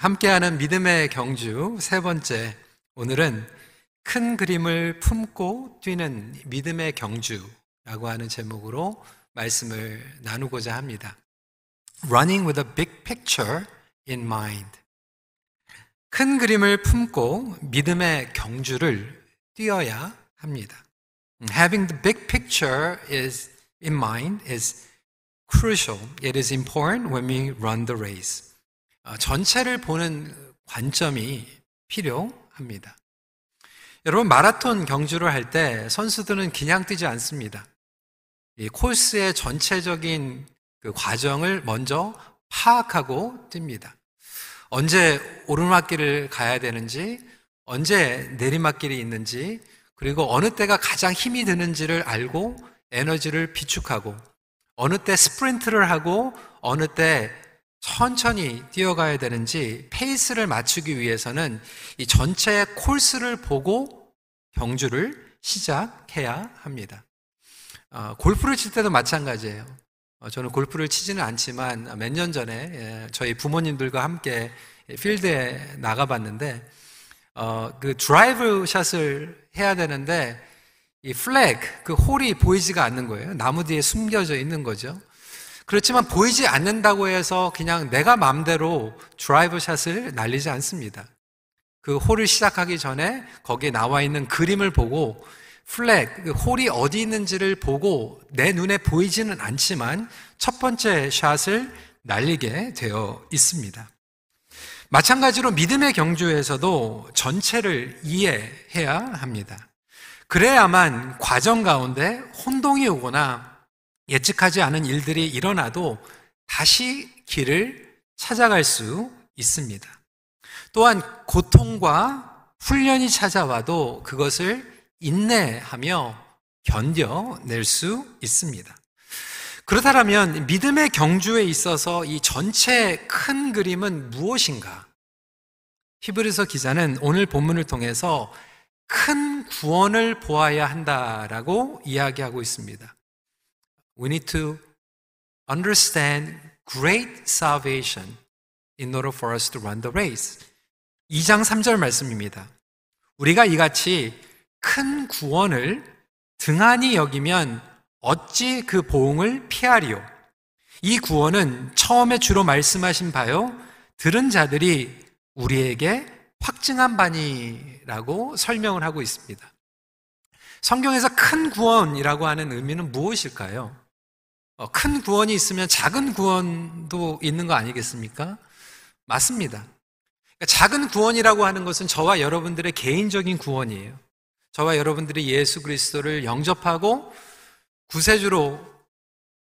함께하는 믿음의 경주 세 번째. 오늘은 큰 그림을 품고 뛰는 믿음의 경주라고 하는 제목으로 말씀을 나누고자 합니다. Running with a big picture in mind. 큰 그림을 품고 믿음의 경주를 뛰어야 합니다. Having the big picture is in mind is crucial. It is important when we run the race. 어, 전체를 보는 관점이 필요합니다. 여러분 마라톤 경주를 할 때 선수들은 그냥 뛰지 않습니다. 이 코스의 전체적인 그 과정을 먼저 파악하고 뜁니다. 언제 오르막길을 가야 되는지, 언제 내리막길이 있는지, 그리고 어느 때가 가장 힘이 드는지를 알고 에너지를 비축하고, 어느 때 스프린트를 하고, 어느 때 천천히 뛰어가야 되는지 페이스를 맞추기 위해서는 이 전체 코스를 보고 경주를 시작해야 합니다. 어, 골프를 칠 때도 마찬가지예요. 어, 저는 골프를 치지는 않지만 몇 년 전에 예, 저희 부모님들과 함께 필드에 나가봤는데 어, 그 드라이브 샷을 해야 되는데 이 flag 그 홀이 보이지가 않는 거예요. 나무 뒤에 숨겨져 있는 거죠. 그렇지만 보이지 않는다고 해서 그냥 내가 마음대로 드라이브 샷을 날리지 않습니다. 그 홀을 시작하기 전에 거기에 나와 있는 그림을 보고 flag, 그 홀이 어디 있는지를 보고 내 눈에 보이지는 않지만 첫 번째 샷을 날리게 되어 있습니다. 마찬가지로 믿음의 경주에서도 전체를 이해해야 합니다. 그래야만 과정 가운데 혼동이 오거나 예측하지 않은 일들이 일어나도 다시 길을 찾아갈 수 있습니다. 또한 고통과 훈련이 찾아와도 그것을 인내하며 견뎌낼 수 있습니다. 그렇다면 믿음의 경주에 있어서 이 전체 큰 그림은 무엇인가? 히브리서 기자는 오늘 본문을 통해서 큰 구원을 보아야 한다라고 이야기하고 있습니다. We need to understand great salvation in order for us to run the race. 2장 3절 말씀입니다. 우리가 이같이 큰 구원을 등한히 여기면 어찌 그 보응을 피하리요? 이 구원은 처음에 주로 말씀하신 바요, 들은 자들이 우리에게 확증한 바니라고 설명을 하고 있습니다. 성경에서 큰 구원이라고 하는 의미는 무엇일까요? 어, 큰 구원이 있으면 작은 구원도 있는 거 아니겠습니까? 맞습니다. 그러니까 작은 구원이라고 하는 것은 저와 여러분들의 개인적인 구원이에요. 저와 여러분들이 예수 그리스도를 영접하고 구세주로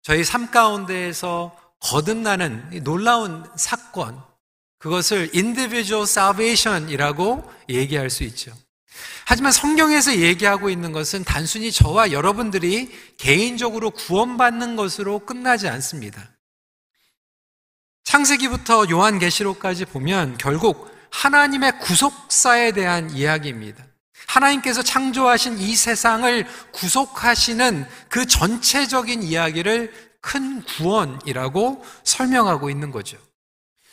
저희 삶 가운데에서 거듭나는 놀라운 사건, 그것을 individual salvation이라고 얘기할 수 있죠. 하지만 성경에서 얘기하고 있는 것은 단순히 저와 여러분들이 개인적으로 구원받는 것으로 끝나지 않습니다. 창세기부터 요한계시록까지 보면 결국 하나님의 구속사에 대한 이야기입니다. 하나님께서 창조하신 이 세상을 구속하시는 그 전체적인 이야기를 큰 구원이라고 설명하고 있는 거죠.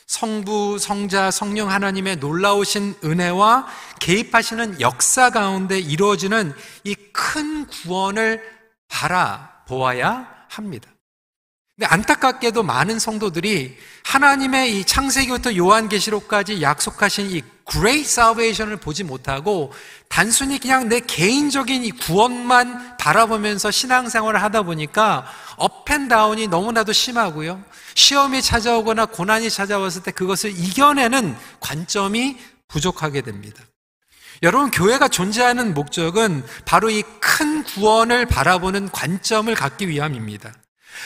성부, 성자, 성령 하나님의 놀라우신 은혜와 개입하시는 역사 가운데 이루어지는 이 큰 구원을 바라보아야 합니다. 근데 안타깝게도 많은 성도들이 하나님의 이 창세기부터 요한계시록까지 약속하신 이 great salvation을 보지 못하고 단순히 그냥 내 개인적인 이 구원만 바라보면서 신앙생활을 하다 보니까 업앤다운이 너무나도 심하고요. 시험이 찾아오거나 고난이 찾아왔을 때 그것을 이겨내는 관점이 부족하게 됩니다. 여러분, 교회가 존재하는 목적은 바로 이 큰 구원을 바라보는 관점을 갖기 위함입니다.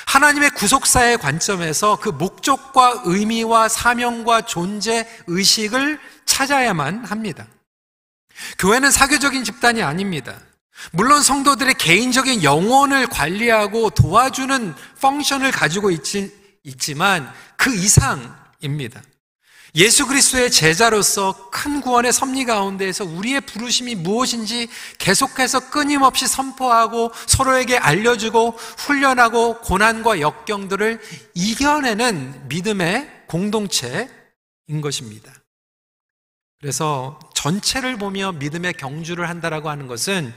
하나님의 구속사의 관점에서 그 목적과 의미와 사명과 존재 의식을 찾아야만 합니다. 교회는 사교적인 집단이 아닙니다. 물론 성도들의 개인적인 영혼을 관리하고 도와주는 펑션을 가지고 있지, 있지만 그 이상입니다. 예수 그리스도의 제자로서 큰 구원의 섭리 가운데에서 우리의 부르심이 무엇인지 계속해서 끊임없이 선포하고 서로에게 알려주고 훈련하고 고난과 역경들을 이겨내는 믿음의 공동체입니다. 것입니다. 그래서 전체를 보며 믿음의 경주를 한다라고 하는 것은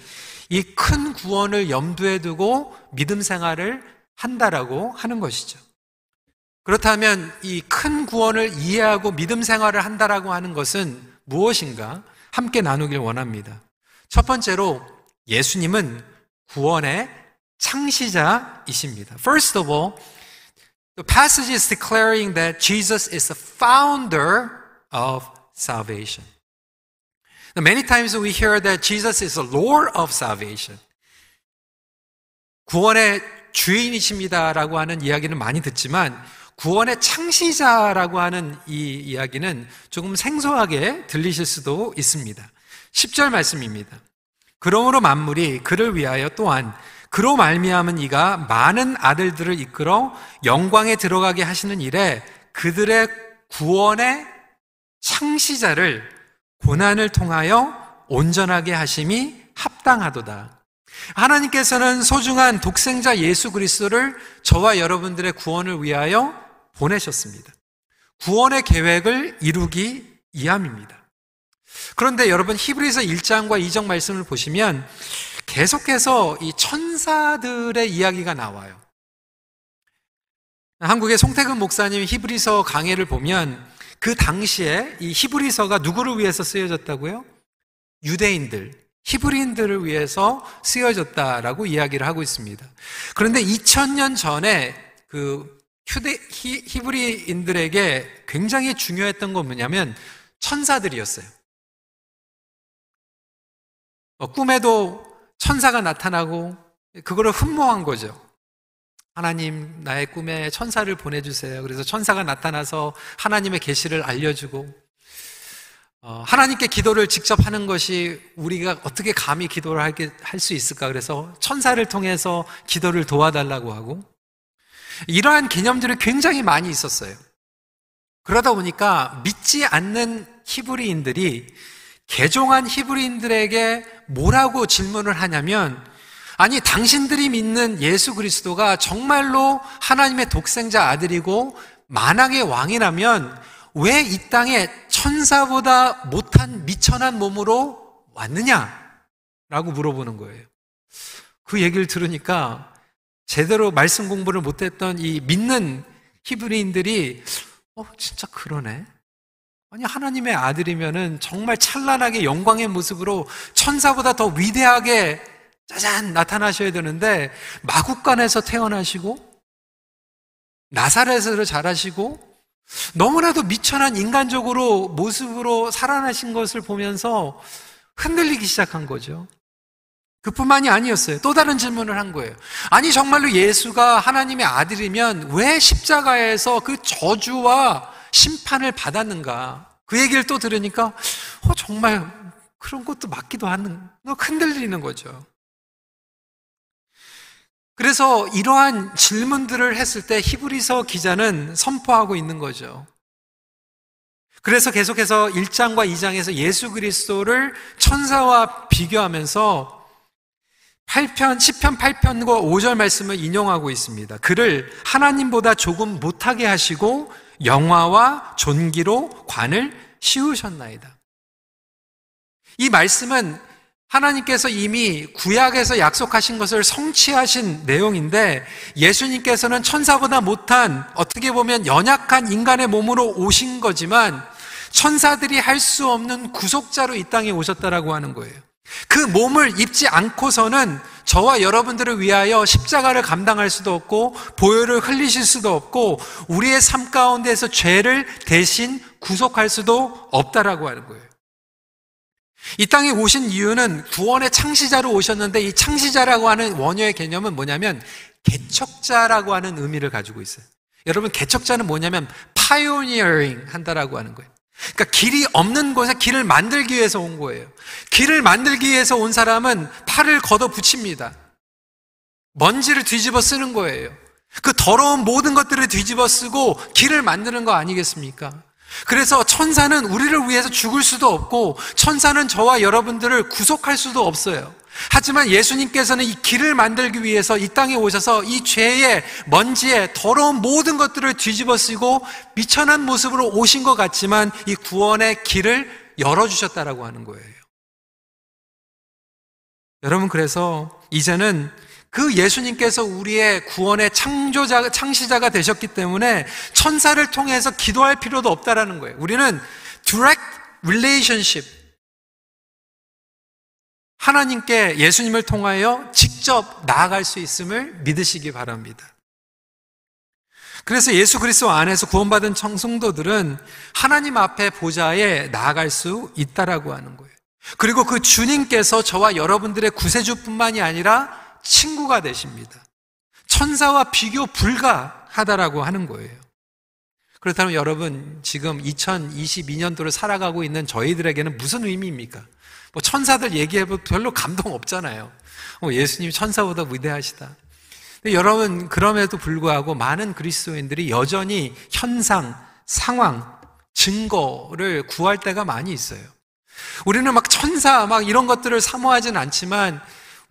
이 큰 구원을 염두에 두고 믿음 생활을 한다라고 하는 것이죠. 그렇다면 이 큰 구원을 이해하고 믿음 생활을 한다라고 하는 것은 무엇인가 함께 나누길 원합니다. 첫 번째로 예수님은 구원의 창시자이십니다. First of all, the passage is declaring that Jesus is the founder of salvation. Now, many times we hear that Jesus is the Lord of salvation. 구원의 주인이십니다라고 하는 이야기는 많이 듣지만 구원의 창시자라고 하는 이 이야기는 조금 생소하게 들리실 수도 있습니다. 10절 말씀입니다. 그러므로 만물이 그를 위하여 또한 그로 말미암은 이가 많은 아들들을 이끌어 영광에 들어가게 하시는 일에 그들의 구원의 창시자를 고난을 통하여 온전하게 하심이 합당하도다. 하나님께서는 소중한 독생자 예수 그리스도를 저와 여러분들의 구원을 위하여 보내셨습니다. 구원의 계획을 이루기 위함입니다. 그런데 여러분 히브리서 1장과 2장 말씀을 보시면 계속해서 이 천사들의 이야기가 나와요. 한국의 송태근 목사님 히브리서 강해를 보면 그 당시에 이 히브리서가 누구를 위해서 쓰여졌다고요? 유대인들, 히브리인들을 위해서 쓰여졌다라고 이야기를 하고 있습니다. 그런데 2000년 전에 그 휴대 히, 히브리인들에게 굉장히 중요했던 건 뭐냐면 천사들이었어요. 어, 꿈에도 천사가 나타나고 그거를 흠모한 거죠. 하나님 나의 꿈에 천사를 보내주세요. 그래서 천사가 나타나서 하나님의 계시를 알려주고 어, 하나님께 기도를 직접 하는 것이 우리가 어떻게 감히 기도를 할 수 있을까? 그래서 천사를 통해서 기도를 도와달라고 하고 이러한 개념들이 굉장히 많이 있었어요. 그러다 보니까 믿지 않는 히브리인들이 개종한 히브리인들에게 뭐라고 질문을 하냐면 아니, 당신들이 믿는 예수 그리스도가 정말로 하나님의 독생자 아들이고 만왕의 왕이라면 왜 이 땅에 천사보다 못한 미천한 몸으로 왔느냐? 라고 물어보는 거예요. 그 얘기를 들으니까 제대로 말씀 공부를 못했던 이 믿는 히브리인들이 어, 진짜 그러네. 아니, 하나님의 아들이면은 정말 찬란하게 영광의 모습으로 천사보다 더 위대하게 짜잔 나타나셔야 되는데 마국간에서 태어나시고 나사렛으로 자라시고 너무나도 미천한 인간적으로 모습으로 살아나신 것을 보면서 흔들리기 시작한 거죠. 그뿐만이 아니었어요. 또 다른 질문을 한 거예요. 아니 정말로 예수가 하나님의 아들이면 왜 십자가에서 그 저주와 심판을 받았는가? 그 얘기를 또 들으니까 어, 정말 그런 것도 맞기도 하는 흔들리는 거죠. 그래서 이러한 질문들을 했을 때 히브리서 기자는 선포하고 있는 거죠. 그래서 계속해서 1장과 2장에서 예수 그리스도를 천사와 비교하면서 8편, 10편 8편과 5절 말씀을 인용하고 있습니다. 그를 하나님보다 조금 못하게 하시고 영화와 존귀로 관을 씌우셨나이다. 이 말씀은 하나님께서 이미 구약에서 약속하신 것을 성취하신 내용인데 예수님께서는 천사보다 못한 어떻게 보면 연약한 인간의 몸으로 오신 거지만 천사들이 할 수 없는 구속자로 이 땅에 오셨다라고 하는 거예요. 그 몸을 입지 않고서는 저와 여러분들을 위하여 십자가를 감당할 수도 없고 보혈을 흘리실 수도 없고 우리의 삶 가운데서 죄를 대신 구속할 수도 없다라고 하는 거예요. 이 땅에 오신 이유는 구원의 창시자로 오셨는데 이 창시자라고 하는 원어의 개념은 뭐냐면 개척자라고 하는 의미를 가지고 있어요. 여러분 개척자는 뭐냐면 pioneering 한다라고 하는 거예요. 그러니까 길이 없는 곳에 길을 만들기 위해서 온 거예요. 길을 만들기 위해서 온 사람은 팔을 걷어 붙입니다. 먼지를 뒤집어 쓰는 거예요. 그 더러운 모든 것들을 뒤집어 쓰고 길을 만드는 거 아니겠습니까? 그래서 천사는 우리를 위해서 죽을 수도 없고 천사는 저와 여러분들을 구속할 수도 없어요. 하지만 예수님께서는 이 길을 만들기 위해서 이 땅에 오셔서 이 죄의 먼지에 더러운 모든 것들을 뒤집어 쓰고 미천한 모습으로 오신 것 같지만 이 구원의 길을 열어주셨다라고 하는 거예요. 여러분, 그래서 이제는 그 예수님께서 우리의 구원의 창조자, 창시자가 되셨기 때문에 천사를 통해서 기도할 필요도 없다라는 거예요. 우리는 direct relationship. 하나님께 예수님을 통하여 직접 나아갈 수 있음을 믿으시기 바랍니다. 그래서 예수 그리스도 안에서 구원받은 청성도들은 하나님 앞에 보좌에 나아갈 수 있다라고 하는 거예요. 그리고 그 주님께서 저와 여러분들의 구세주뿐만이 아니라 친구가 되십니다. 천사와 비교 불가하다라고 하는 거예요. 그렇다면 여러분, 지금 2022년도를 살아가고 있는 저희들에게는 무슨 의미입니까? 뭐 천사들 얘기해도 별로 감동 없잖아요. 어, 예수님이 천사보다 위대하시다. 여러분, 그럼에도 불구하고 많은 그리스도인들이 여전히 현상, 상황, 증거를 구할 때가 많이 있어요. 우리는 막 천사, 막 이런 것들을 사모하진 않지만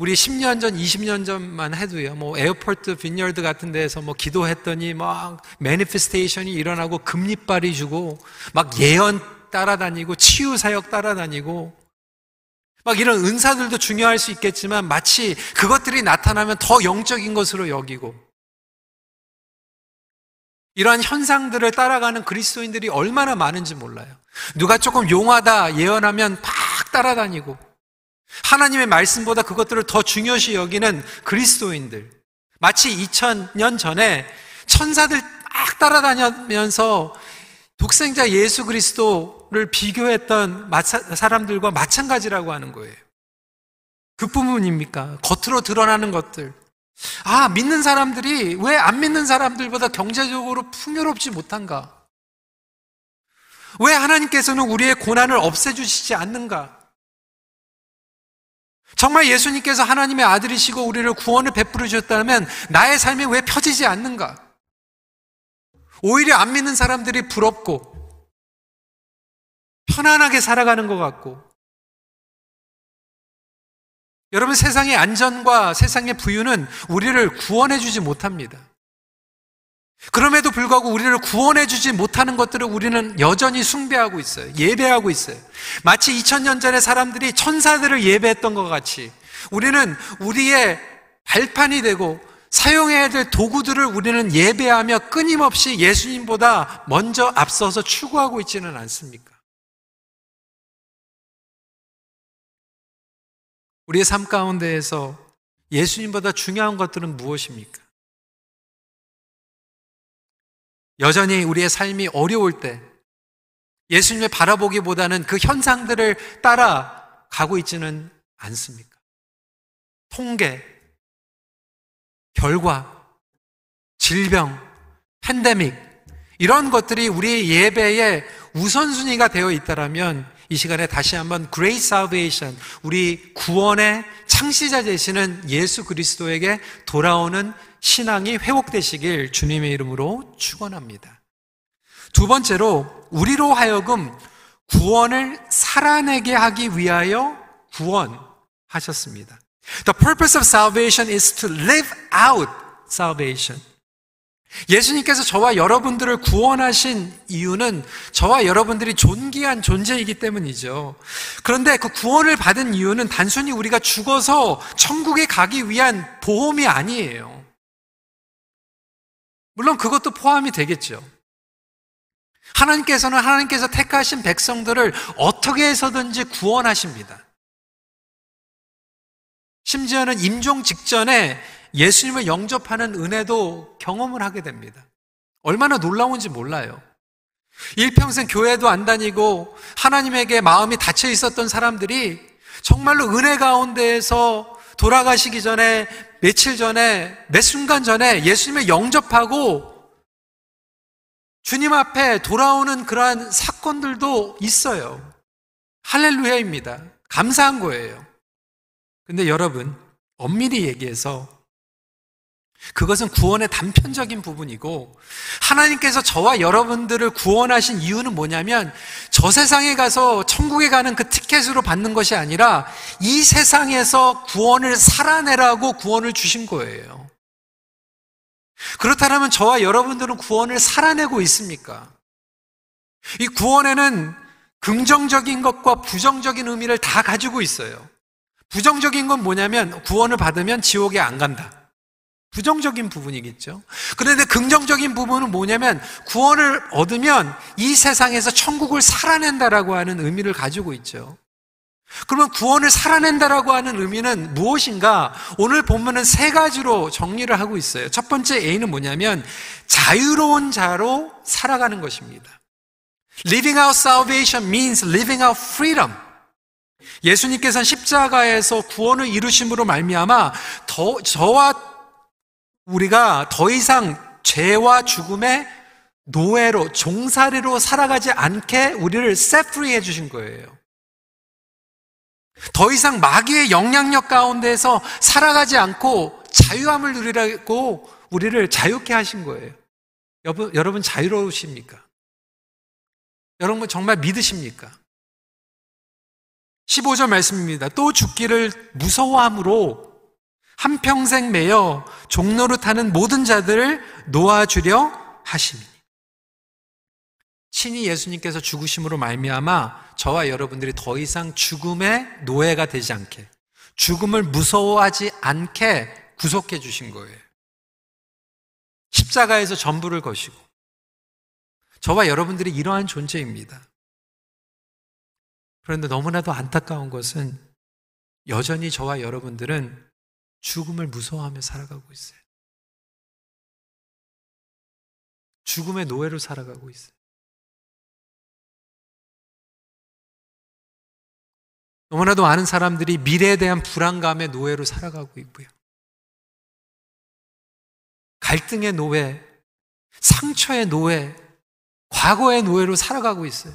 우리 10년 전, 20년 전만 해도요, 뭐, Airport Vineyard 같은 데에서 뭐, 기도했더니 막, manifestation이 일어나고, 금이빨이 주고, 막 예언 따라다니고, 치유사역 따라다니고, 막 이런 은사들도 중요할 수 있겠지만, 마치 그것들이 나타나면 더 영적인 것으로 여기고, 이러한 현상들을 따라가는 그리스도인들이 얼마나 많은지 몰라요. 누가 조금 용하다 예언하면 팍 따라다니고, 하나님의 말씀보다 그것들을 더 중요시 여기는 그리스도인들. 마치 2000년 전에 천사들 막 따라다니면서 독생자 예수 그리스도를 비교했던 사람들과 마찬가지라고 하는 거예요. 그 부분입니까? 겉으로 드러나는 것들. 아, 믿는 사람들이 왜 안 믿는 사람들보다 경제적으로 풍요롭지 못한가? 왜 하나님께서는 우리의 고난을 없애주시지 않는가? 정말 예수님께서 하나님의 아들이시고 우리를 구원을 베풀어 주셨다면 나의 삶이 왜 펴지지 않는가? 오히려 안 믿는 사람들이 부럽고 편안하게 살아가는 것 같고 여러분 세상의 안전과 세상의 부유는 우리를 구원해 주지 못합니다. 그럼에도 불구하고 우리를 구원해 주지 못하는 것들을 우리는 여전히 숭배하고 있어요. 예배하고 있어요. 마치 2000년 전에 사람들이 천사들을 예배했던 것 같이 우리는 우리의 발판이 되고 사용해야 될 도구들을 우리는 예배하며 끊임없이 예수님보다 먼저 앞서서 추구하고 있지는 않습니까? 우리의 삶 가운데에서 예수님보다 중요한 것들은 무엇입니까? 여전히 우리의 삶이 어려울 때 예수님을 바라보기보다는 그 현상들을 따라 가고 있지는 않습니까? 통계, 결과, 질병, 팬데믹, 이런 것들이 우리 예배의 우선순위가 되어 있다라면 이 시간에 다시 한번 Great Salvation, 우리 구원의 창시자 되시는 예수 그리스도에게 돌아오는 신앙이 회복되시길 주님의 이름으로 축원합니다. 두 번째로 우리로 하여금 구원을 살아내게 하기 위하여 구원하셨습니다. The purpose of salvation is to live out salvation. 예수님께서 저와 여러분들을 구원하신 이유는 저와 여러분들이 존귀한 존재이기 때문이죠. 그런데 그 구원을 받은 이유는 단순히 우리가 죽어서 천국에 가기 위한 보험이 아니에요. 물론 그것도 포함이 되겠죠. 하나님께서는 하나님께서 택하신 백성들을 어떻게 해서든지 구원하십니다. 심지어는 임종 직전에 예수님을 영접하는 은혜도 경험을 하게 됩니다. 얼마나 놀라운지 몰라요. 일평생 교회도 안 다니고 하나님에게 마음이 닫혀 있었던 사람들이 정말로 은혜 가운데에서 돌아가시기 전에 며칠 전에, 몇 순간 전에 예수님을 영접하고 주님 앞에 돌아오는 그러한 사건들도 있어요. 할렐루야입니다. 감사한 거예요. 근데 여러분, 엄밀히 얘기해서 그것은 구원의 단편적인 부분이고 하나님께서 저와 여러분들을 구원하신 이유는 뭐냐면 저 세상에 가서 천국에 가는 그 티켓으로 받는 것이 아니라 이 세상에서 구원을 살아내라고 구원을 주신 거예요. 그렇다면 저와 여러분들은 구원을 살아내고 있습니까? 이 구원에는 긍정적인 것과 부정적인 의미를 다 가지고 있어요. 부정적인 건 뭐냐면 구원을 받으면 지옥에 안 간다. 부정적인 부분이겠죠. 그런데 긍정적인 부분은 뭐냐면 구원을 얻으면 이 세상에서 천국을 살아낸다라고 하는 의미를 가지고 있죠. 그러면 구원을 살아낸다라고 하는 의미는 무엇인가? 오늘 본문은 세 가지로 정리를 하고 있어요. 첫 번째 A는 뭐냐면 자유로운 자로 살아가는 것입니다. Living out salvation means living out freedom. 예수님께서는 십자가에서 구원을 이루심으로 말미암아 더 저와 우리가 더 이상 죄와 죽음의 노예로 종살이로 살아가지 않게 우리를 세프리 해 주신 거예요. 더 이상 마귀의 영향력 가운데서 살아가지 않고 자유함을 누리라고 우리를 자유케 하신 거예요. 여러분, 여러분 자유로우십니까? 여러분 정말 믿으십니까? 15절 말씀입니다. 또 죽기를 무서워함으로 한평생 매여 종로로 타는 모든 자들을 놓아주려 하시니 친히 예수님께서 죽으심으로 말미암아 저와 여러분들이 더 이상 죽음의 노예가 되지 않게 죽음을 무서워하지 않게 구속해 주신 거예요. 십자가에서 전부를 거시고 저와 여러분들이 이러한 존재입니다. 그런데 너무나도 안타까운 것은 여전히 저와 여러분들은 죽음을 무서워하며 살아가고 있어요. 죽음의 노예로 살아가고 있어요. 너무나도 많은 사람들이 미래에 대한 불안감의 노예로 살아가고 있고요. 갈등의 노예, 상처의 노예, 과거의 노예로 살아가고 있어요.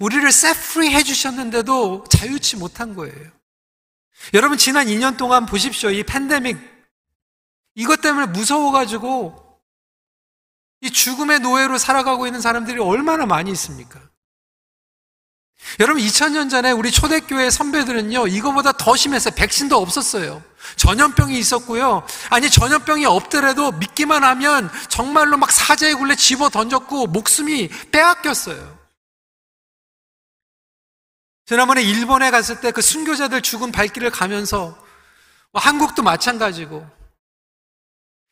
우리를 세프리 해주셨는데도 자유치 못한 거예요. 여러분 지난 2년 동안 보십시오. 이 팬데믹 이것 때문에 무서워가지고 이 죽음의 노예로 살아가고 있는 사람들이 얼마나 많이 있습니까? 여러분 2000년 전에 우리 초대교회 선배들은요 이거보다 더 심했어요. 백신도 없었어요. 전염병이 있었고요. 아니 전염병이 없더라도 믿기만 하면 정말로 막 사자의 굴레 집어 던졌고 목숨이 빼앗겼어요. 지난번에 일본에 갔을 때 그 순교자들 죽은 발길을 가면서 뭐 한국도 마찬가지고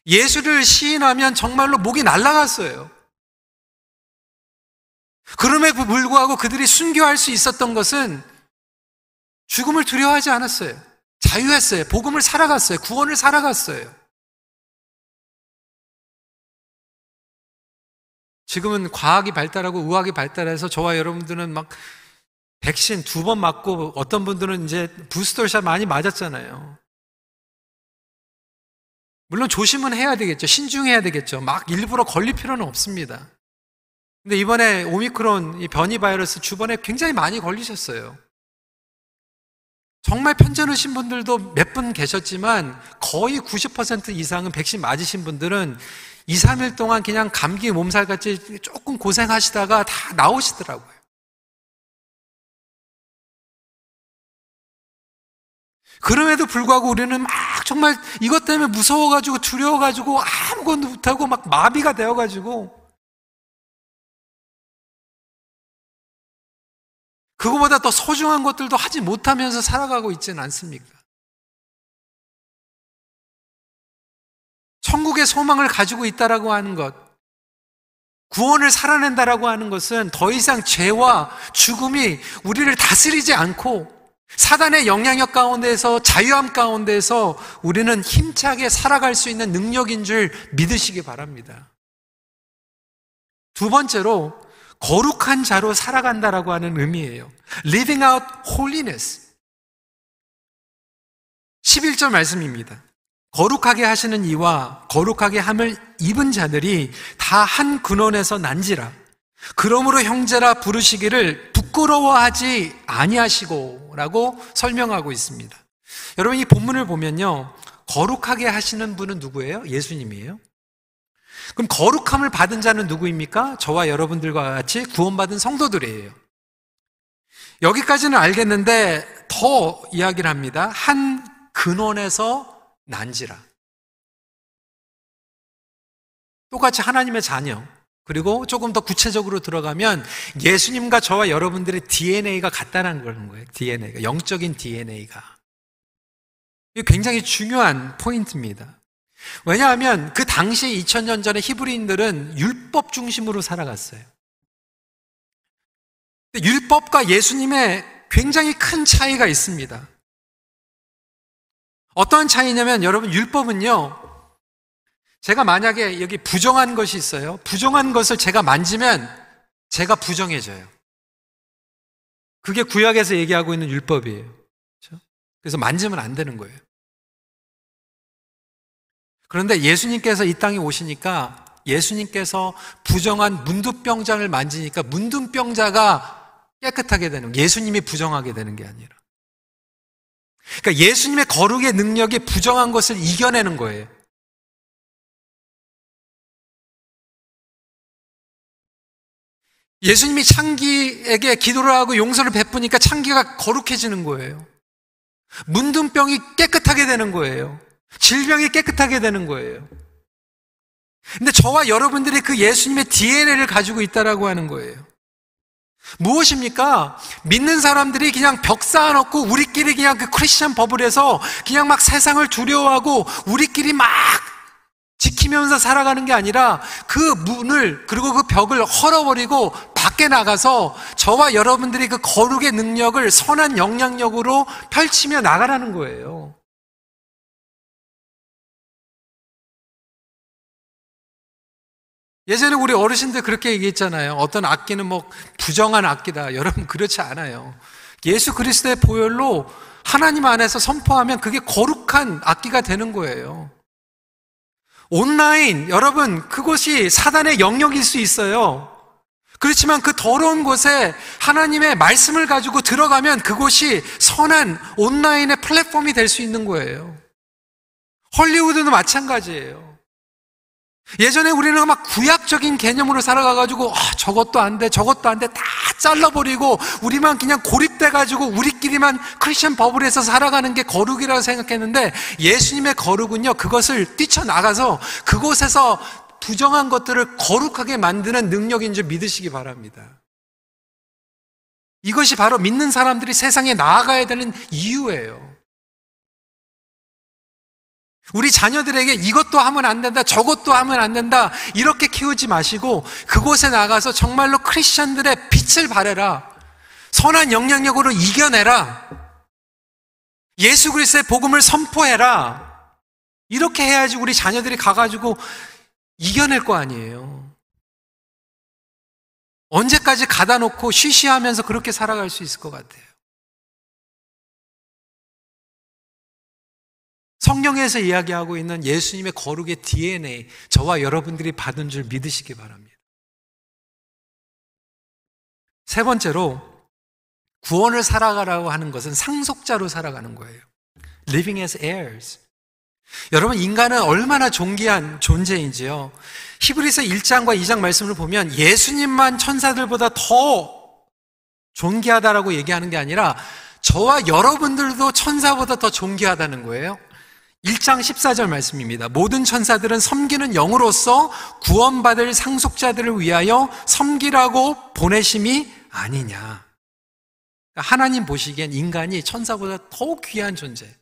예수를 시인하면 정말로 목이 날라갔어요. 그럼에도 불구하고 그들이 순교할 수 있었던 것은 죽음을 두려워하지 않았어요. 자유했어요. 복음을 살아갔어요. 구원을 살아갔어요. 지금은 과학이 발달하고 의학이 발달해서 저와 여러분들은 막 백신 두 번 맞고 어떤 분들은 이제 부스터샷 많이 맞았잖아요. 물론 조심은 해야 되겠죠. 신중해야 되겠죠. 막 일부러 걸릴 필요는 없습니다. 근데 이번에 오미크론 이 변이 바이러스 주변에 굉장히 많이 걸리셨어요. 정말 편찮으신 분들도 몇 분 계셨지만 거의 90% 이상은 백신 맞으신 분들은 2, 3일 동안 그냥 감기 몸살같이 조금 고생하시다가 다 나오시더라고요. 그럼에도 불구하고 우리는 막 정말 이것 때문에 무서워가지고 두려워가지고 아무것도 못하고 막 마비가 되어가지고 그거보다 더 소중한 것들도 하지 못하면서 살아가고 있지는 않습니까? 천국의 소망을 가지고 있다라고 하는 것, 구원을 살아낸다라고 하는 것은 더 이상 죄와 죽음이 우리를 다스리지 않고 사단의 영향력 가운데서 자유함 가운데서 우리는 힘차게 살아갈 수 있는 능력인 줄 믿으시기 바랍니다. 두 번째로 거룩한 자로 살아간다라고 하는 의미예요. Living out holiness. 11절 말씀입니다. 거룩하게 하시는 이와 거룩하게 함을 입은 자들이 다 한 근원에서 난지라. 그러므로 형제라 부르시기를 부끄러워하지 아니하시고라고 설명하고 있습니다. 여러분 이 본문을 보면요. 거룩하게 하시는 분은 누구예요? 예수님이에요. 그럼 거룩함을 받은 자는 누구입니까? 저와 여러분들과 같이 구원받은 성도들이에요. 여기까지는 알겠는데 더 이야기를 합니다. 한 근원에서 난지라. 똑같이 하나님의 자녀. 그리고 조금 더 구체적으로 들어가면 예수님과 저와 여러분들의 DNA가 같다는 거예요. DNA가. 영적인 DNA가. 이 굉장히 중요한 포인트입니다. 왜냐하면 그 당시 2000년 전에 히브리인들은 율법 중심으로 살아갔어요. 율법과 예수님의 굉장히 큰 차이가 있습니다. 어떤 차이냐면 여러분 율법은요. 제가 만약에 여기 부정한 것이 있어요. 부정한 것을 제가 만지면 제가 부정해져요. 그게 구약에서 얘기하고 있는 율법이에요. 그렇죠? 그래서 만지면 안 되는 거예요. 그런데 예수님께서 이 땅에 오시니까 예수님께서 부정한 문두병자를 만지니까 문둥병자가 깨끗하게 되는 예수님이 부정하게 되는 게 아니라 그러니까 예수님의 거룩의 능력이 부정한 것을 이겨내는 거예요. 예수님이 창기에게 기도를 하고 용서를 베푸니까 창기가 거룩해지는 거예요. 문둥병이 깨끗하게 되는 거예요. 질병이 깨끗하게 되는 거예요. 근데 저와 여러분들이 그 예수님의 DNA를 가지고 있다라고 하는 거예요. 무엇입니까? 믿는 사람들이 그냥 벽 쌓아놓고 우리끼리 그냥 그 크리스천 버블에서 그냥 막 세상을 두려워하고 우리끼리 막 지키면서 살아가는 게 아니라 그 문을 그리고 그 벽을 헐어버리고 밖에 나가서 저와 여러분들이 그 거룩의 능력을 선한 영향력으로 펼치며 나가라는 거예요. 예전에 우리 어르신들 그렇게 얘기했잖아요. 어떤 악기는 뭐 부정한 악기다. 여러분 그렇지 않아요. 예수 그리스도의 보혈로 하나님 안에서 선포하면 그게 거룩한 악기가 되는 거예요. 온라인, 여러분, 그곳이 사단의 영역일 수 있어요. 그렇지만 그 더러운 곳에 하나님의 말씀을 가지고 들어가면 그곳이 선한 온라인의 플랫폼이 될 수 있는 거예요. 헐리우드도 마찬가지예요. 예전에 우리는 막 구약적인 개념으로 살아가가지고, 아, 저것도 안 돼, 저것도 안 돼, 다 잘라버리고, 우리만 그냥 고립돼가지고, 우리끼리만 크리스천 버블에서 살아가는 게 거룩이라고 생각했는데, 예수님의 거룩은요, 그것을 뛰쳐나가서, 그곳에서 부정한 것들을 거룩하게 만드는 능력인 줄 믿으시기 바랍니다. 이것이 바로 믿는 사람들이 세상에 나아가야 되는 이유예요. 우리 자녀들에게 이것도 하면 안 된다, 저것도 하면 안 된다, 이렇게 키우지 마시고 그곳에 나가서 정말로 크리스천들의 빛을 발해라. 선한 영향력으로 이겨내라. 예수 그리스도의 복음을 선포해라. 이렇게 해야지 우리 자녀들이 가가지고 이겨낼 거 아니에요. 언제까지 가다 놓고 쉬쉬하면서 그렇게 살아갈 수 있을 것 같아요. 성경에서 이야기하고 있는 예수님의 거룩의 DNA, 저와 여러분들이 받은 줄 믿으시기 바랍니다. 세 번째로, 구원을 살아가라고 하는 것은 상속자로 살아가는 거예요. Living as heirs. 여러분, 인간은 얼마나 존귀한 존재인지요. 히브리서 1장과 2장 말씀을 보면 예수님만 천사들보다 더 존귀하다라고 얘기하는 게 아니라 저와 여러분들도 천사보다 더 존귀하다는 거예요. 1장 14절 말씀입니다. 모든 천사들은 섬기는 영으로서 구원받을 상속자들을 위하여 섬기라고 보내심이 아니냐. 그러니까 하나님 보시기엔 인간이 천사보다 더 귀한 존재.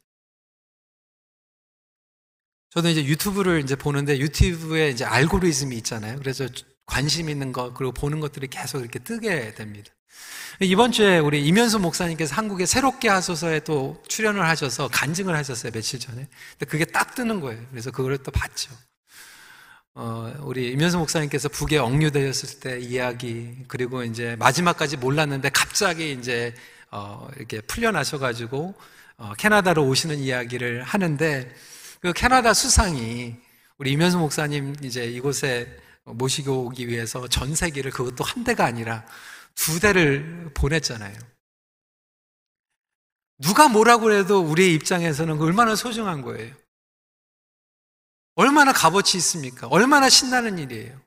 저도 이제 유튜브를 이제 보는데 유튜브에 이제 알고리즘이 있잖아요. 그래서 관심 있는 것 그리고 보는 것들이 계속 이렇게 뜨게 됩니다. 이번 주에 우리 이면수 목사님께서 한국에 새롭게 하소서에 또 출연을 하셔서 간증을 하셨어요, 며칠 전에. 근데 그게 딱 뜨는 거예요. 그래서 그걸 또 봤죠. 어, 우리 이면수 목사님께서 북에 억류되었을 때 이야기, 그리고 이제 마지막까지 몰랐는데 갑자기 이제, 어, 이렇게 풀려나셔가지고, 어, 캐나다로 오시는 이야기를 하는데, 그 캐나다 수상이 우리 이면수 목사님 이제 이곳에 모시고 오기 위해서 전 세계를 그것도 한 대가 아니라 두 대를 보냈잖아요. 누가 뭐라고 해도 우리의 입장에서는 얼마나 소중한 거예요. 얼마나 값어치 있습니까? 얼마나 신나는 일이에요.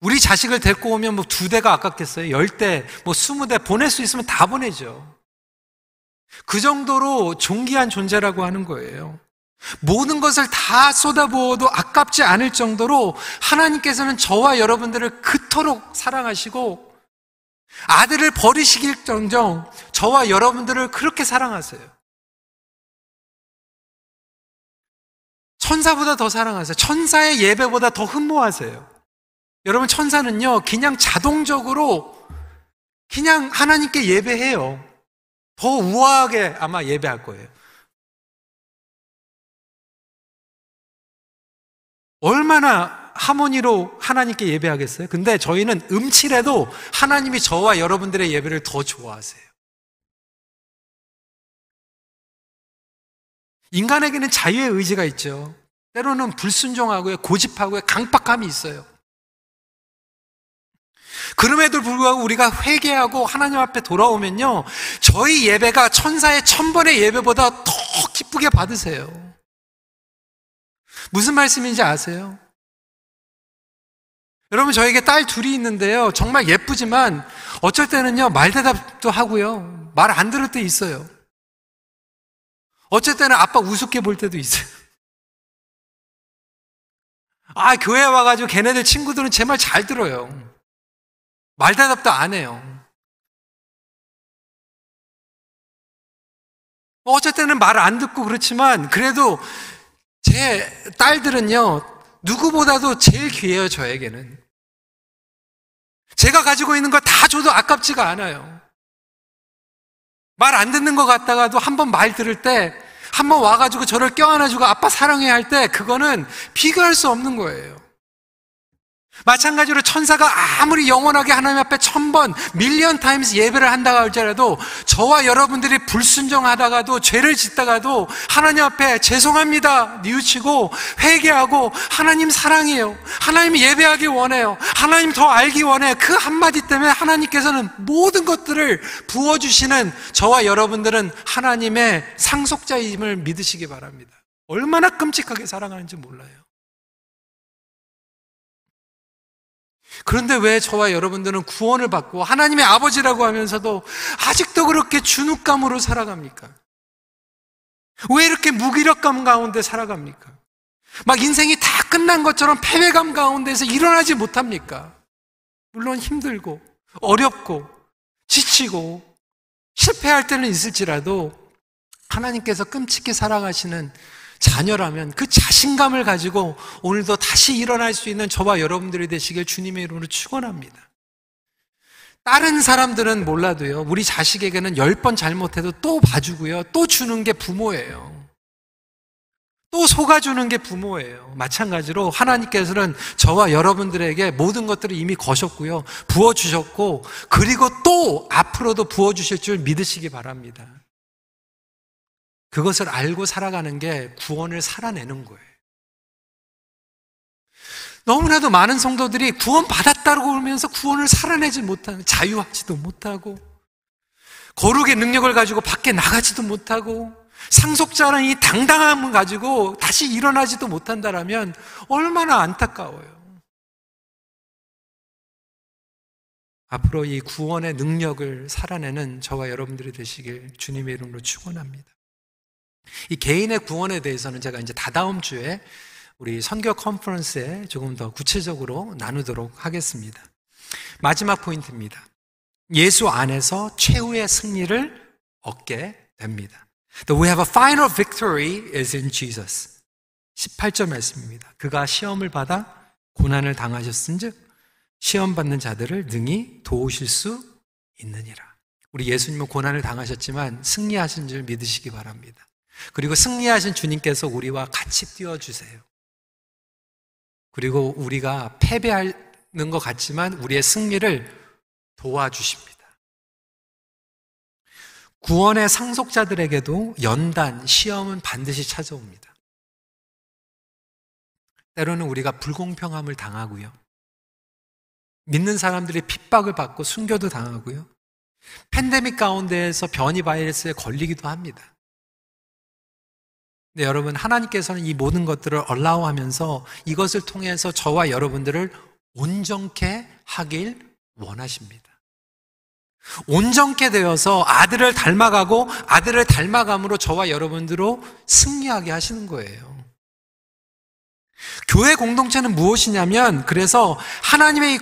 우리 자식을 데리고 오면 뭐 두 대가 아깝겠어요? 열 대, 뭐 스무 대 보낼 수 있으면 다 보내죠. 그 정도로 존귀한 존재라고 하는 거예요. 모든 것을 다 쏟아부어도 아깝지 않을 정도로 하나님께서는 저와 여러분들을 그토록 사랑하시고 아들을 버리시길 정정 저와 여러분들을 그렇게 사랑하세요. 천사보다 더 사랑하세요. 천사의 예배보다 더 흠모하세요. 여러분, 천사는요, 그냥 자동적으로 그냥 하나님께 예배해요. 더 우아하게 아마 예배할 거예요. 얼마나 하모니로 하나님께 예배하겠어요? 근데 저희는 음칠해도 하나님이 저와 여러분들의 예배를 더 좋아하세요. 인간에게는 자유의 의지가 있죠. 때로는 불순종하고요, 고집하고요, 강박함이 있어요. 그럼에도 불구하고 우리가 회개하고 하나님 앞에 돌아오면요, 저희 예배가 천사의 천번의 예배보다 더 기쁘게 받으세요. 무슨 말씀인지 아세요? 여러분, 저에게 딸 둘이 있는데요. 정말 예쁘지만, 어쩔 때는요, 말대답도 하고요. 말 안 들을 때 있어요. 어쩔 때는 아빠 우습게 볼 때도 있어요. 아, 교회 와가지고 걔네들 친구들은 제 말 잘 들어요. 말대답도 안 해요. 어쩔 때는 말안 듣고 그렇지만, 그래도 제 딸들은요, 누구보다도 제일 귀해요, 저에게는. 제가 가지고 있는 거 다 줘도 아깝지가 않아요. 말 안 듣는 것 같다가도 한 번 말 들을 때, 한 번 와가지고 저를 껴안아주고 아빠 사랑해 할 때, 그거는 비교할 수 없는 거예요. 마찬가지로 천사가 아무리 영원하게 하나님 앞에 천 번, 밀리언 타임스 예배를 한다고 할지라도 저와 여러분들이 불순종하다가도 죄를 짓다가도 하나님 앞에 죄송합니다 뉘우치고 회개하고 하나님 사랑해요. 하나님 예배하기 원해요. 하나님 더 알기 원해요. 그 한마디 때문에 하나님께서는 모든 것들을 부어주시는 저와 여러분들은 하나님의 상속자임을 믿으시기 바랍니다. 얼마나 끔찍하게 사랑하는지 몰라요. 그런데 왜 저와 여러분들은 구원을 받고 하나님의 아버지라고 하면서도 아직도 그렇게 준욱감으로 살아갑니까? 왜 이렇게 무기력감 가운데 살아갑니까? 막 인생이 다 끝난 것처럼 패배감 가운데서 일어나지 못합니까? 물론 힘들고 어렵고 지치고 실패할 때는 있을지라도 하나님께서 끔찍히 살아가시는 자녀라면 그 자신감을 가지고 오늘도 다시 일어날 수 있는 저와 여러분들이 되시길 주님의 이름으로 축원합니다. 다른 사람들은 몰라도요. 우리 자식에게는 열 번 잘못해도 또 봐주고요. 또 주는 게 부모예요. 또 속아주는 게 부모예요. 마찬가지로 하나님께서는 저와 여러분들에게 모든 것들을 이미 거셨고요. 부어주셨고, 그리고 또 앞으로도 부어주실 줄 믿으시기 바랍니다. 그것을 알고 살아가는 게 구원을 살아내는 거예요. 너무나도 많은 성도들이 구원 받았다고 그러면서 구원을 살아내지 못하는, 자유하지도 못하고, 거룩의 능력을 가지고 밖에 나가지도 못하고, 상속자는 이 당당함을 가지고 다시 일어나지도 못한다라면 얼마나 안타까워요. 앞으로 이 구원의 능력을 살아내는 저와 여러분들이 되시길 주님의 이름으로 축원합니다. 이 개인의 구원에 대해서는 제가 이제 다다음 주에 우리 선교 컨퍼런스에 조금 더 구체적으로 나누도록 하겠습니다. 마지막 포인트입니다. 예수 안에서 최후의 승리를 얻게 됩니다. The we have a final victory is in Jesus. 18절 말씀입니다. 그가 시험을 받아 고난을 당하셨은즉 시험 받는 자들을 능히 도우실 수 있느니라. 우리 예수님은 고난을 당하셨지만 승리하신 줄 믿으시기 바랍니다. 그리고 승리하신 주님께서 우리와 같이 뛰어주세요. 그리고 우리가 패배하는 것 같지만 우리의 승리를 도와주십니다. 구원의 상속자들에게도 연단, 시험은 반드시 찾아옵니다. 때로는 우리가 불공평함을 당하고요. 믿는 사람들이 핍박을 받고 순교도 당하고요. 팬데믹 가운데에서 변이 바이러스에 걸리기도 합니다. 네, 여러분, 하나님께서는 이 모든 것들을 얼라우 하면서 이것을 통해서 저와 여러분들을 온전케 하길 원하십니다. 온전케 되어서 아들을 닮아가고 아들을 닮아감으로 저와 여러분들로 승리하게 하시는 거예요. 교회 공동체는 무엇이냐면 그래서 하나님의 이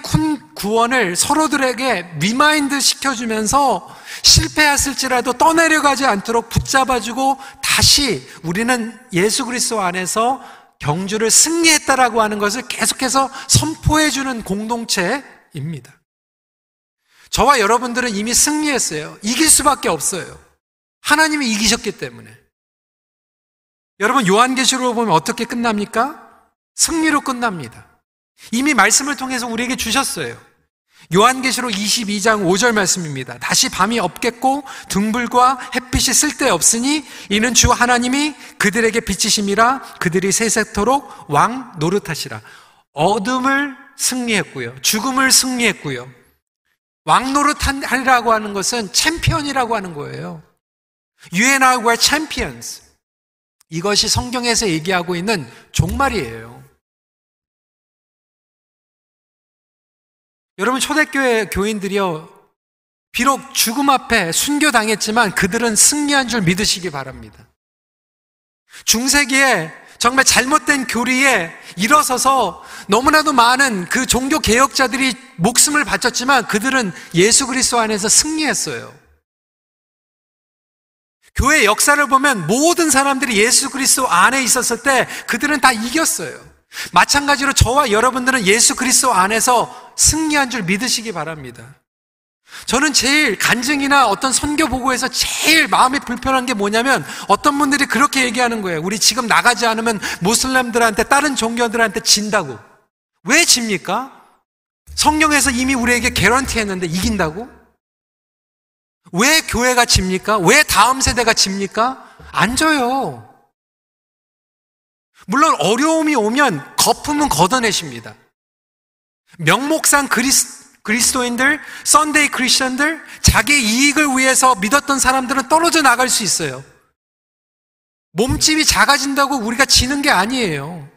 구원을 서로들에게 remind 시켜주면서 실패했을지라도 떠내려가지 않도록 붙잡아주고 다시 우리는 예수 그리스도 안에서 경주를 승리했다라고 하는 것을 계속해서 선포해주는 공동체입니다. 저와 여러분들은 이미 승리했어요. 이길 수밖에 없어요. 하나님이 이기셨기 때문에. 여러분 요한계시록 보면 어떻게 끝납니까? 승리로 끝납니다. 이미 말씀을 통해서 우리에게 주셨어요. 요한계시록 22장 5절 말씀입니다. 다시 밤이 없겠고 등불과 햇빛이 쓸데없으니 이는 주 하나님이 그들에게 비치심이라 그들이 세세토록 왕 노릇하시라. 어둠을 승리했고요. 죽음을 승리했고요. 왕 노릇하리라고 하는 것은 챔피언이라고 하는 거예요. You and I were champions. 이것이 성경에서 얘기하고 있는 종말이에요. 여러분 초대교회 교인들이요 비록 죽음 앞에 순교당했지만 그들은 승리한 줄 믿으시기 바랍니다. 중세기에 정말 잘못된 교리에 일어서서 너무나도 많은 그 종교 개혁자들이 목숨을 바쳤지만 그들은 예수 그리스도 안에서 승리했어요. 교회 역사를 보면 모든 사람들이 예수 그리스도 안에 있었을 때 그들은 다 이겼어요. 마찬가지로 저와 여러분들은 예수 그리스도 안에서 승리한 줄 믿으시기 바랍니다. 저는 제일 간증이나 어떤 선교 보고에서 제일 마음이 불편한 게 뭐냐면 어떤 분들이 그렇게 얘기하는 거예요. 우리 지금 나가지 않으면 모슬렘들한테 다른 종교들한테 진다고. 왜 집니까? 성경에서 이미 우리에게 개런티 했는데 이긴다고? 왜 교회가 집니까? 왜 다음 세대가 집니까? 안 져요. 물론 어려움이 오면 거품은 걷어내십니다. 명목상 그리스, 그리스도인들, Sunday 크리스천들, 자기 이익을 위해서 믿었던 사람들은 떨어져 나갈 수 있어요. 몸집이 작아진다고 우리가 지는 게 아니에요.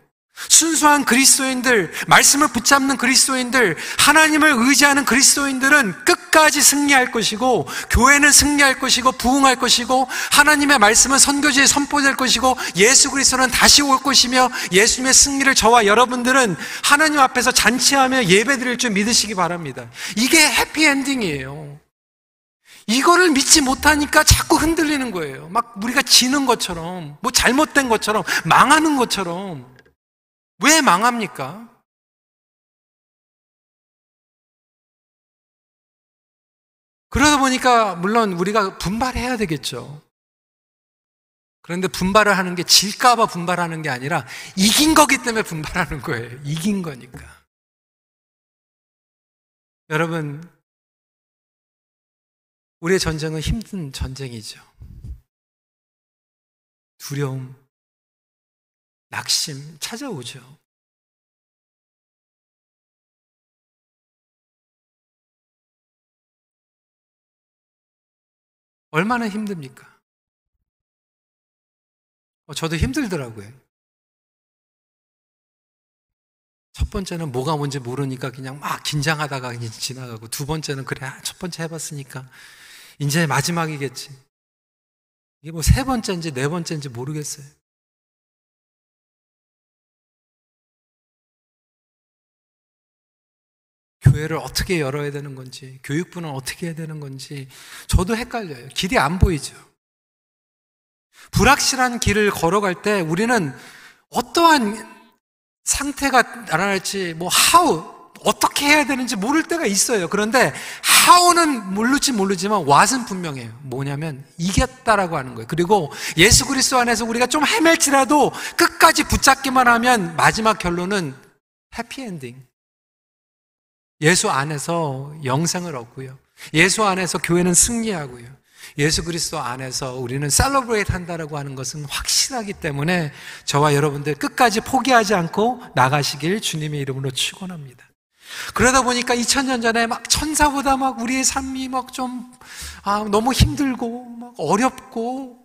순수한 그리스도인들, 말씀을 붙잡는 그리스도인들, 하나님을 의지하는 그리스도인들은 끝까지 승리할 것이고, 교회는 승리할 것이고, 부흥할 것이고, 하나님의 말씀은 선교지에 선포될 것이고, 예수 그리스도는 다시 올 것이며, 예수님의 승리를 저와 여러분들은 하나님 앞에서 잔치하며 예배드릴 줄 믿으시기 바랍니다. 이게 해피엔딩이에요. 이거를 믿지 못하니까 자꾸 흔들리는 거예요. 막 우리가 지는 것처럼, 뭐 잘못된 것처럼, 망하는 것처럼. 왜 망합니까? 그러다 보니까 물론 우리가 분발해야 되겠죠. 그런데 분발을 하는 게 질까봐 분발하는 게 아니라 이긴 거기 때문에 분발하는 거예요. 이긴 거니까. 여러분, 우리의 전쟁은 힘든 전쟁이죠. 두려움, 낙심 찾아오죠. 얼마나 힘듭니까? 어, 저도 힘들더라고요. 첫 번째는 뭐가 뭔지 모르니까 그냥 막 긴장하다가 그냥 지나가고 두 번째는 그래 아, 첫 번째 해봤으니까 이제 마지막이겠지. 이게 뭐 세 번째인지 네 번째인지 모르겠어요. 교회를 어떻게 열어야 되는 건지, 교육부는 어떻게 해야 되는 건지, 저도 헷갈려요. 길이 안 보이죠. 불확실한 길을 걸어갈 때 우리는 어떠한 상태가 나타날지, 뭐, how, 어떻게 해야 되는지 모를 때가 있어요. 그런데 how는 모르지 모르지만 what은 분명해요. 뭐냐면 이겼다라고 하는 거예요. 그리고 예수 그리스도 안에서 우리가 좀 헤맬지라도 끝까지 붙잡기만 하면 마지막 결론은 해피엔딩. 예수 안에서 영생을 얻고요. 예수 안에서 교회는 승리하고요. 예수 그리스도 안에서 우리는 셀러브레이트 한다라고 하는 것은 확실하기 때문에 저와 여러분들 끝까지 포기하지 않고 나가시길 주님의 이름으로 축원합니다. 그러다 보니까 2000년 전에 막 천사보다 막 우리의 삶이 막 좀 아, 너무 힘들고 막 어렵고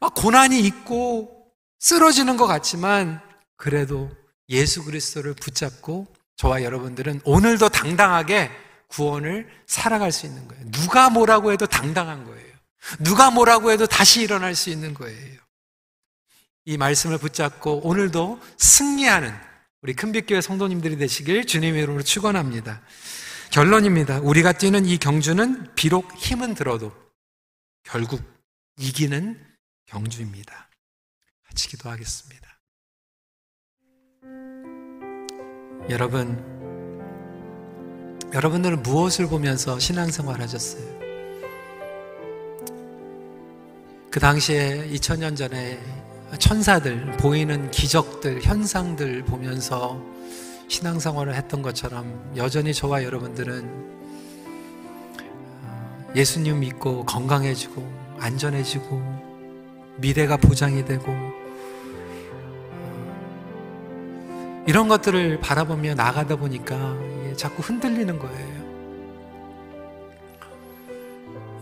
막 고난이 있고 쓰러지는 것 같지만 그래도 예수 그리스도를 붙잡고 저와 여러분들은 오늘도 당당하게 구원을 살아갈 수 있는 거예요. 누가 뭐라고 해도 당당한 거예요. 누가 뭐라고 해도 다시 일어날 수 있는 거예요. 이 말씀을 붙잡고 오늘도 승리하는 우리 큰빛교회 성도님들이 되시길 주님의 이름으로 축원합니다. 결론입니다. 우리가 뛰는 이 경주는 비록 힘은 들어도 결국 이기는 경주입니다. 같이 기도하겠습니다. 여러분, 여러분들은 무엇을 보면서 신앙생활 하셨어요? 그 당시에 2000년 전에 천사들, 보이는 기적들, 현상들 보면서 신앙생활을 했던 것처럼 여전히 저와 여러분들은 어, 예수님 믿고 건강해지고 안전해지고 미래가 보장이 되고 이런 것들을 바라보며 나가다 보니까 자꾸 흔들리는 거예요.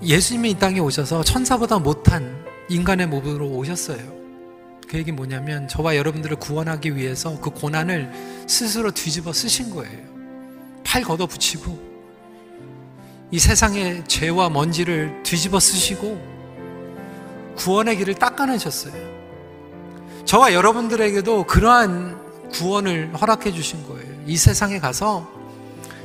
예수님이 이 땅에 오셔서 천사보다 못한 인간의 몸으로 오셨어요. 그 얘기 뭐냐면 저와 여러분들을 구원하기 위해서 그 고난을 스스로 뒤집어 쓰신 거예요. 팔 걷어 붙이고 이 세상의 죄와 먼지를 뒤집어 쓰시고 구원의 길을 닦아내셨어요. 저와 여러분들에게도 그러한 구원을 허락해 주신 거예요. 이 세상에 가서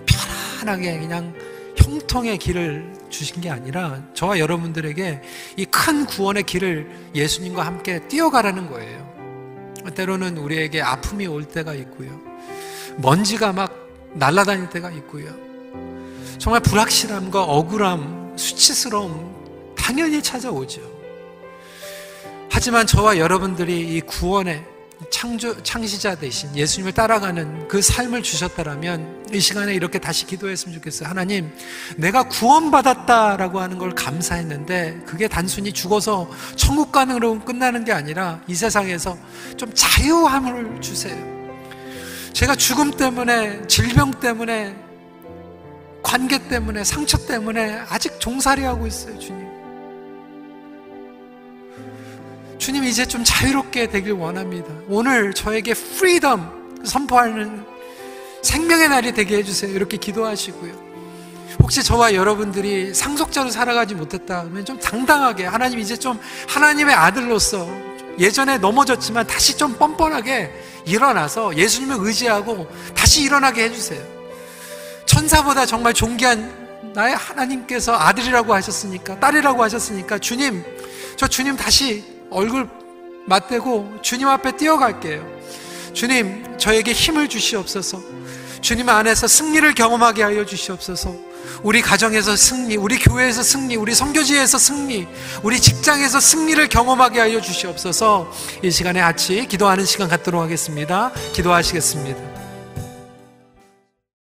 편안하게 그냥 형통의 길을 주신 게 아니라 저와 여러분들에게 이 큰 구원의 길을 예수님과 함께 뛰어가라는 거예요. 때로는 우리에게 아픔이 올 때가 있고요. 먼지가 막 날아다닐 때가 있고요. 정말 불확실함과 억울함, 수치스러움 당연히 찾아오죠. 하지만 저와 여러분들이 이 구원의 창조, 창시자 대신 예수님을 따라가는 그 삶을 주셨다라면 이 시간에 이렇게 다시 기도했으면 좋겠어요. 하나님, 내가 구원받았다라고 하는 걸 감사했는데 그게 단순히 죽어서 천국 가는 으로 끝나는 게 아니라 이 세상에서 좀 자유함을 주세요. 제가 죽음 때문에, 질병 때문에, 관계 때문에, 상처 때문에 아직 종살이 하고 있어요, 주님. 주님 이제 좀 자유롭게 되길 원합니다. 오늘 저에게 freedom 선포하는 생명의 날이 되게 해주세요. 이렇게 기도하시고요. 혹시 저와 여러분들이 상속자로 살아가지 못했다 그러면 좀 당당하게 하나님 이제 좀 하나님의 아들로서 예전에 넘어졌지만 다시 좀 뻔뻔하게 일어나서 예수님을 의지하고 다시 일어나게 해주세요. 천사보다 정말 존귀한 나의 하나님께서 아들이라고 하셨으니까 딸이라고 하셨으니까 주님 저 주님 다시 얼굴 맞대고 주님 앞에 뛰어갈게요. 주님, 저에게 힘을 주시옵소서. 주님 안에서 승리를 경험하게 하여 주시옵소서. 우리 가정에서 승리, 우리 교회에서 승리, 우리 성교지에서 승리, 우리 직장에서 승리를 경험하게 하여 주시옵소서. 이 시간에 같이 기도하는 시간 갖도록 하겠습니다. 기도하시겠습니다.